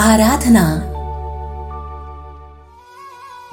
आराधना।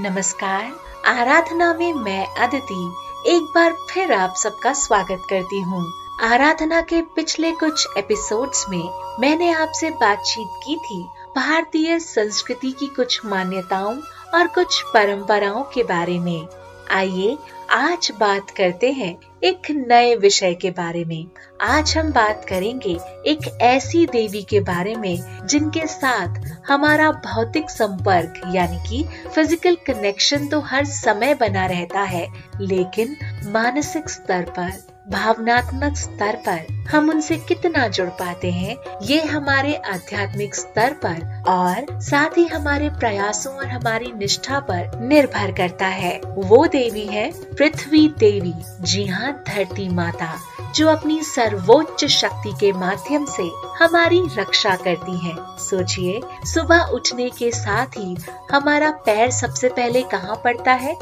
नमस्कार। आराधना में मैं अदिति, एक बार फिर आप सबका स्वागत करती हूँ। आराधना के पिछले कुछ एपिसोड्स में मैंने आपसे बातचीत की थी भारतीय संस्कृति की कुछ मान्यताओं और कुछ परंपराओं के बारे में। आइए आज बात करते हैं एक नए विषय के बारे में। आज हम बात करेंगे एक ऐसी देवी के बारे में, जिनके साथ हमारा भौतिक संपर्क, यानी कि फ़िज़िकल कनेक्शन तो हर समय बना रहता है, लेकिन मानसिक स्तर पर। भावनात्मक स्तर पर हम उनसे कितना जुड़ पाते हैं, ये हमारे आध्यात्मिक स्तर पर और साथ ही हमारे प्रयासों और हमारी निष्ठा पर निर्भर करता है। वो देवी है पृथ्वी देवी, जी हाँ धरती माता, जो अपनी सर्वोच्च शक्ति के माध्यम से हमारी रक्षा करती है। सोचिए, सुबह उठने के साथ ही हमारा पैर सबसे पहले कहाँ पड़ता है?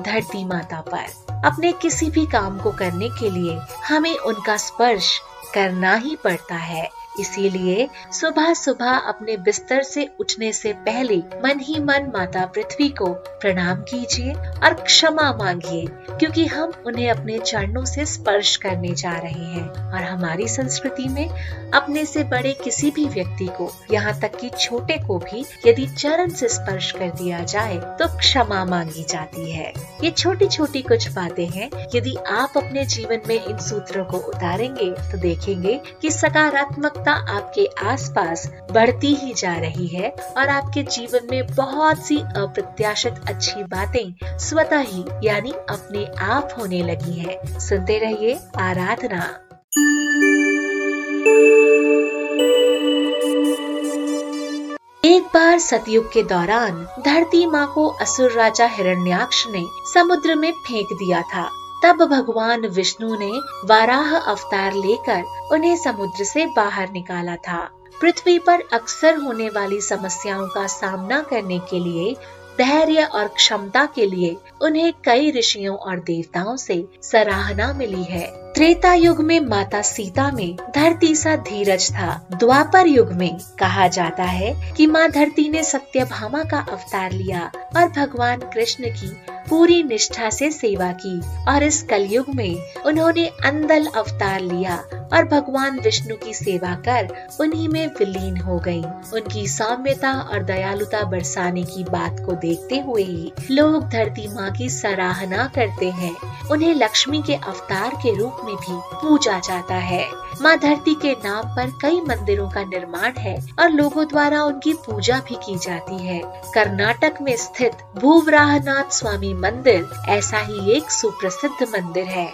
धरती माता पर। अपने किसी भी काम को करने के लिए हमें उनका स्पर्श करना ही पड़ता है। इसीलिए सुबह सुबह अपने बिस्तर से उठने से पहले मन ही मन माता पृथ्वी को प्रणाम कीजिए और क्षमा मांगिए, क्योंकि हम उन्हें अपने चरणों से स्पर्श करने जा रहे हैं। और हमारी संस्कृति में अपने से बड़े किसी भी व्यक्ति को, यहाँ तक कि छोटे को भी, यदि चरण से स्पर्श कर दिया जाए तो क्षमा मांगी जाती है। ये छोटी छोटी कुछ बातें हैं। यदि आप अपने जीवन में इन सूत्रों को उतारेंगे तो देखेंगे कि सकारात्मकता सफलता आपके आसपास बढ़ती ही जा रही है और आपके जीवन में बहुत सी अप्रत्याशित अच्छी बातें स्वतः ही, यानी अपने आप होने लगी हैं। सुनते रहिए आराधना एक बार सतयुग के दौरान धरती माँ को असुर राजा हिरण्याक्ष ने समुद्र में फेंक दिया था तब भगवान विष्णु ने वाराह अवतार लेकर उन्हें समुद्र से बाहर निकाला था। पृथ्वी पर अक्सर होने वाली समस्याओं का सामना करने के लिए, धैर्य और क्षमता के लिए उन्हें कई ऋषियों और देवताओं से सराहना मिली है। त्रेता युग में माता सीता में धरती सा धीरज था। द्वापर युग में कहा जाता है कि माँ धरती ने सत्यभामा का अवतार लिया और भगवान कृष्ण की पूरी निष्ठा से सेवा की और इस कलयुग में उन्होंने अंदल अवतार लिया और भगवान विष्णु की सेवा कर उन्हीं में विलीन हो गई उनकी सौम्यता और दयालुता बरसाने की बात को देखते हुए ही लोग धरती माँ की सराहना करते हैं। उन्हें लक्ष्मी के अवतार के रूप में भी पूजा जाता है। माँ धरती के नाम पर कई मंदिरों का निर्माण है और लोगों द्वारा उनकी पूजा भी की जाती है। कर्नाटक में स्थित भूवराहनाथ स्वामी मंदिर ऐसा ही एक सुप्रसिद्ध मंदिर है।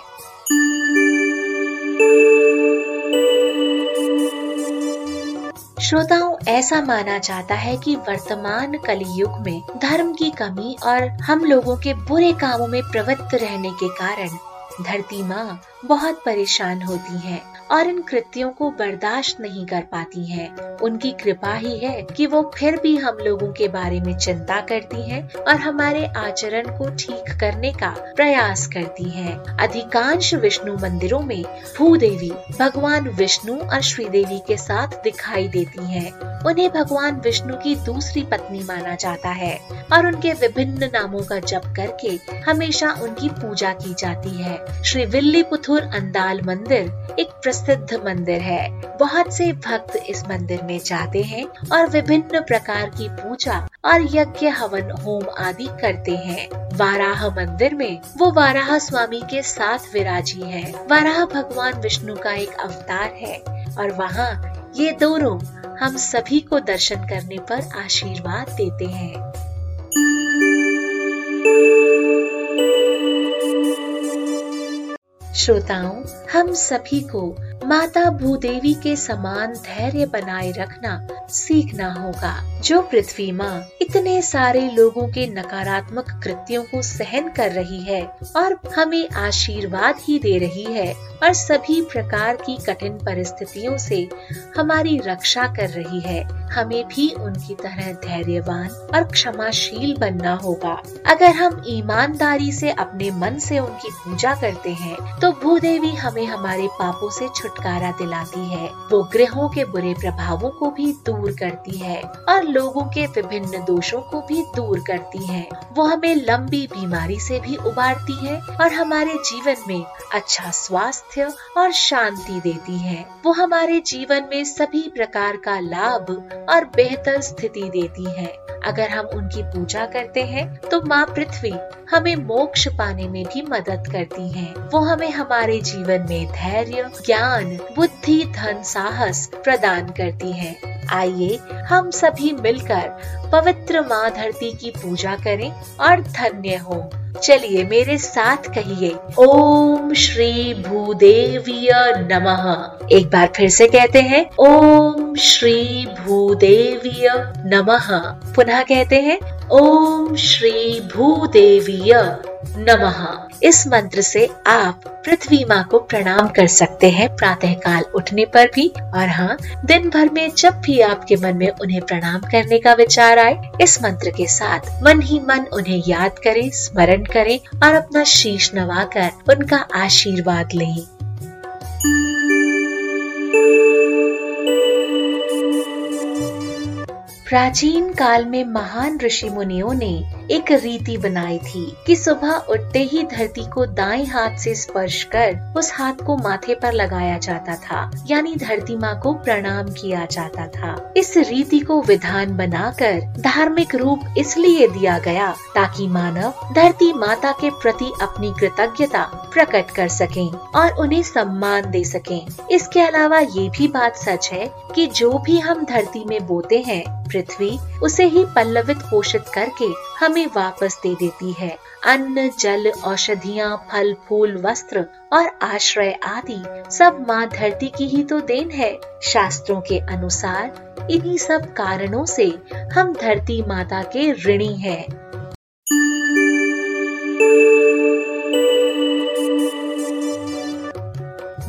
श्रोताओं, ऐसा माना जाता है कि वर्तमान कलयुग में धर्म की कमी और हम लोगों के बुरे कामों में प्रवृत्त रहने के कारण धरती माँ बहुत परेशान होती हैं और इन कृत्यों को बर्दाश्त नहीं कर पाती हैं। उनकी कृपा ही है कि वो फिर भी हम लोगों के बारे में चिंता करती हैं और हमारे आचरण को ठीक करने का प्रयास करती हैं। अधिकांश विष्णु मंदिरों में भूदेवी भगवान विष्णु और श्रीदेवी के साथ दिखाई देती हैं। उन्हें भगवान विष्णु की दूसरी पत्नी माना जाता है और उनके विभिन्न नामों का जप करके हमेशा उनकी पूजा की जाती है श्री विल्ली पुथुर अंदाल मंदिर एक प्रसिद्ध मंदिर है। बहुत से भक्त इस मंदिर में जाते हैं और विभिन्न प्रकार की पूजा और यज्ञ, हवन, होम आदि करते हैं। वाराह मंदिर में वो वाराह स्वामी के साथ विराजी है। वाराह भगवान विष्णु का एक अवतार है और वहाँ ये दोनों हम सभी को दर्शन करने पर आशीर्वाद देते हैं। श्रोताओं, हम सभी को माता भूदेवी के समान धैर्य बनाए रखना सीखना होगा। जो पृथ्वी माँ इतने सारे लोगों के नकारात्मक कृत्यों को सहन कर रही है और हमें आशीर्वाद ही दे रही है और सभी प्रकार की कठिन परिस्थितियों से हमारी रक्षा कर रही है। हमें भी उनकी तरह धैर्यवान और क्षमाशील बनना होगा। अगर हम ईमानदारी से अपने मन से उनकी पूजा करते हैं तो भूदेवी हमें हमारे पापों से छुटकारा दिलाती है। वो ग्रहों के बुरे प्रभावों को भी दूर करती है और लोगों के विभिन्न दोषों को भी दूर करती है। वो हमें लंबी बीमारी से भी उबारती है और हमारे जीवन में अच्छा स्वास्थ्य और शांति देती है वो हमारे जीवन में सभी प्रकार का लाभ और बेहतर स्थिति देती है अगर हम उनकी पूजा करते हैं तो माँ पृथ्वी हमें मोक्ष पाने में भी मदद करती हैं। वो हमें हमारे जीवन में धैर्य, ज्ञान, बुद्धि, धन, साहस प्रदान करती हैं। आइए, हम सभी मिलकर पवित्र माँ धरती की पूजा करें और धन्य हो। चलिए मेरे साथ कहिए, ओम श्री भूदेवीय नमः। एक बार फिर से कहते हैं, ओम श्री भूदेवीय नमः। पुनः कहते हैं, ओम श्री भूदेवीय। नमः। इस मंत्र से आप पृथ्वी माँ को प्रणाम कर सकते हैं। प्रातः काल उठने पर भी और हाँ दिन भर में जब भी आपके मन में उन्हें प्रणाम करने का विचार आए, इस मंत्र के साथ मन ही मन उन्हें याद करें, स्मरण करें और अपना शीश नवाकर उनका आशीर्वाद लें। प्राचीन काल में महान ऋषि मुनियों ने एक रीति बनाई थी कि सुबह उठते ही धरती को दाएँ हाथ से स्पर्श कर उस हाथ को माथे पर लगाया जाता था, यानी धरती माँ को प्रणाम किया जाता था इस रीति को विधान बनाकर धार्मिक रूप इसलिए दिया गया ताकि मानव धरती माता के प्रति अपनी कृतज्ञता प्रकट कर सकें और उन्हें सम्मान दे सकें। इसके अलावा ये भी बात सच है कि जो भी हम धरती में बोते हैं पृथ्वी उसे ही पल्लवित पोषित करके हमें वापस दे देती है अन्न, जल, औषधियाँ, फल, फूल, वस्त्र और आश्रय आदि सब माँ धरती की ही तो देन है शास्त्रों के अनुसार इन्हीं सब कारणों से हम धरती माता के ऋणी हैं।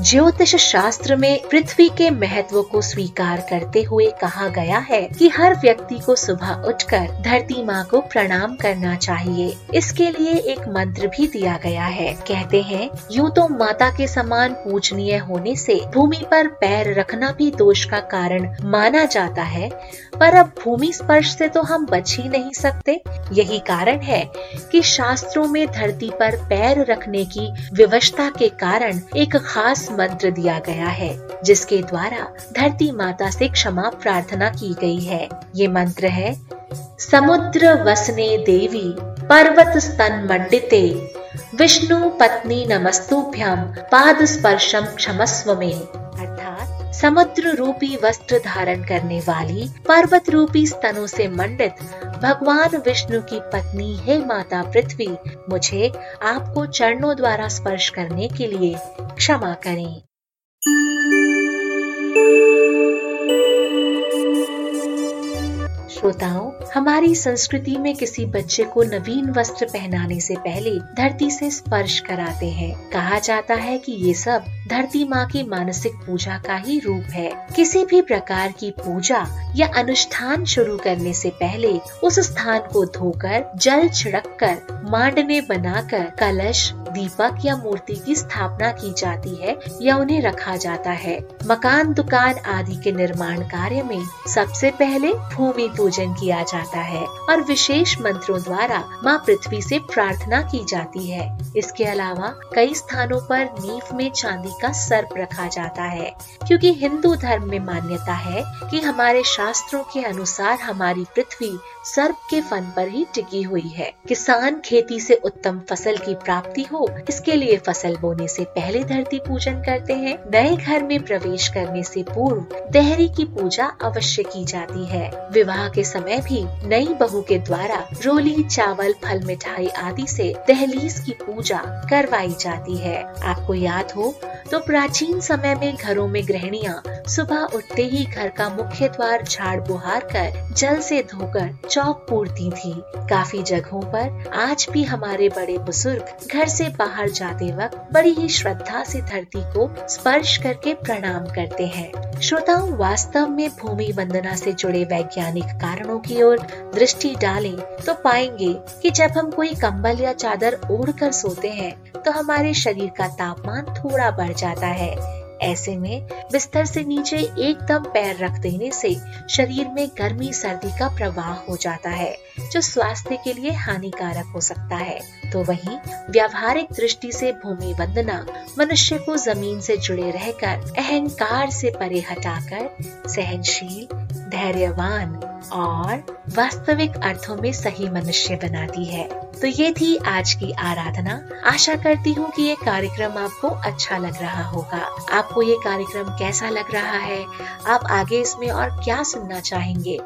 ज्योतिष शास्त्र में पृथ्वी के महत्व को स्वीकार करते हुए कहा गया है कि हर व्यक्ति को सुबह उठकर धरती माँ को प्रणाम करना चाहिए। इसके लिए एक मंत्र भी दिया गया है। कहते हैं, यूँ तो माता के समान पूजनीय होने से भूमि पर पैर रखना भी दोष का कारण माना जाता है, पर अब भूमि स्पर्श से तो हम बच ही नहीं सकते। यही कारण है कि शास्त्रों में धरती पर पैर रखने की व्यवस्था के कारण एक खास मंत्र दिया गया है, जिसके द्वारा धरती माता से क्षमा प्रार्थना की गई है। ये मंत्र है, समुद्र वसने देवी, पर्वत स्तन मंडिते, विष्णु पत्नी नमस्तुभ्यम पाद स्पर्शम क्षमस्व में। अर्थात समुद्र रूपी वस्त्र धारण करने वाली पर्वत रूपी स्तनों से मंडित भगवान विष्णु की पत्नी है माता पृथ्वी, मुझे आपको चरणों द्वारा स्पर्श करने के लिए क्षमा करें। श्रोताओं, हमारी संस्कृति में किसी बच्चे को नवीन वस्त्र पहनाने से पहले धरती से स्पर्श कराते हैं। कहा जाता है कि ये सब धरती माँ की मानसिक पूजा का ही रूप है। किसी भी प्रकार की पूजा या अनुष्ठान शुरू करने से पहले उस स्थान को धोकर, जल छिड़क कर मांडने बनाकर कलश, दीपक या मूर्ति की स्थापना की जाती है या उन्हें रखा जाता है। मकान, दुकान आदि के निर्माण कार्य में सबसे पहले भूमि पूजन किया जाता है और विशेष मंत्रों द्वारा माँ पृथ्वी से प्रार्थना की जाती है। इसके अलावा कई स्थानों पर नींव में चांदी का सर्प रखा जाता है, क्योंकि हिंदू धर्म में मान्यता है कि हमारे शास्त्रों के अनुसार हमारी पृथ्वी सर्प के फन पर ही टिकी हुई है। किसान खेती से उत्तम फ़सल की प्राप्ति हो, इसके लिए फ़सल बोने से पहले धरती पूजन करते हैं। नए घर में प्रवेश करने से पूर्व देहरी की पूजा अवश्य की जाती है। विवाह के समय भी नई बहू के द्वारा रोली, चावल, फल, मिठाई आदि से दहलीज की पूजा करवाई जाती है। आपको याद हो तो प्राचीन समय में घरों में गृहिणियाँ सुबह उठते ही घर का मुख्य द्वार झाड़ बुहार कर जल से धोकर चौक पूरती थी। काफ़ी जगहों पर आज भी हमारे बड़े बुज़ुर्ग घर से बाहर जाते वक्त बड़ी ही श्रद्धा से धरती को स्पर्श करके प्रणाम करते हैं। श्रोताओं, वास्तव में भूमि वंदना से जुड़े वैज्ञानिक कारणों की ओर दृष्टि डालें तो पाएँगे कि जब हम कोई कंबल या चादर ओढ़ कर सोते हैं तो हमारे शरीर का तापमान थोड़ा बढ़ जाता है। ऐसे में बिस्तर से नीचे एकदम पैर रख देने से शरीर में गर्मी, सर्दी का प्रवाह हो जाता है, जो स्वास्थ्य के लिए हानिकारक हो सकता है। तो वहीं व्यावहारिक दृष्टि से भूमि वंदना मनुष्य को ज़मीन से जुड़े रहकर अहंकार से परे हटाकर सहनशील धैर्यवान और वास्तविक अर्थों में सही मनुष्य बनाती है। तो ये थी आज की आराधना। आशा करती हूँ कि ये कार्यक्रम आपको अच्छा लग रहा होगा। आपको ये कार्यक्रम कैसा लग रहा है? आप आगे इसमें और क्या सुनना चाहेंगे?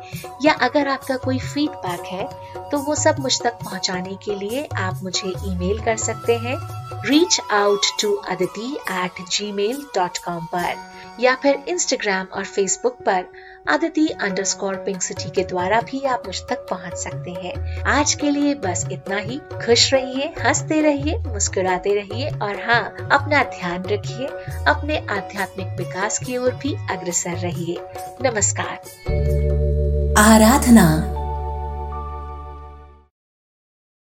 या अगर आपका कोई फीडबैक है तो वो सब मुझ तक पहुँचाने के लिए आप मुझे ईमेल कर सकते हैं। Reach out to Aditi at gmail dot com पर या फिर इंस्टाग्राम और फेसबुक पर Aditi underscore pink city के द्वारा भी आप मुझ तक पहुँच सकते हैं। आज के लिए बस इतना ही। खुश रहिए, हँसते रहिए, मुस्कुराते रहिए और हाँ अपना ध्यान रखिए, अपने आध्यात्मिक विकास की ओर भी अग्रसर रहिए। नमस्कार। आराधना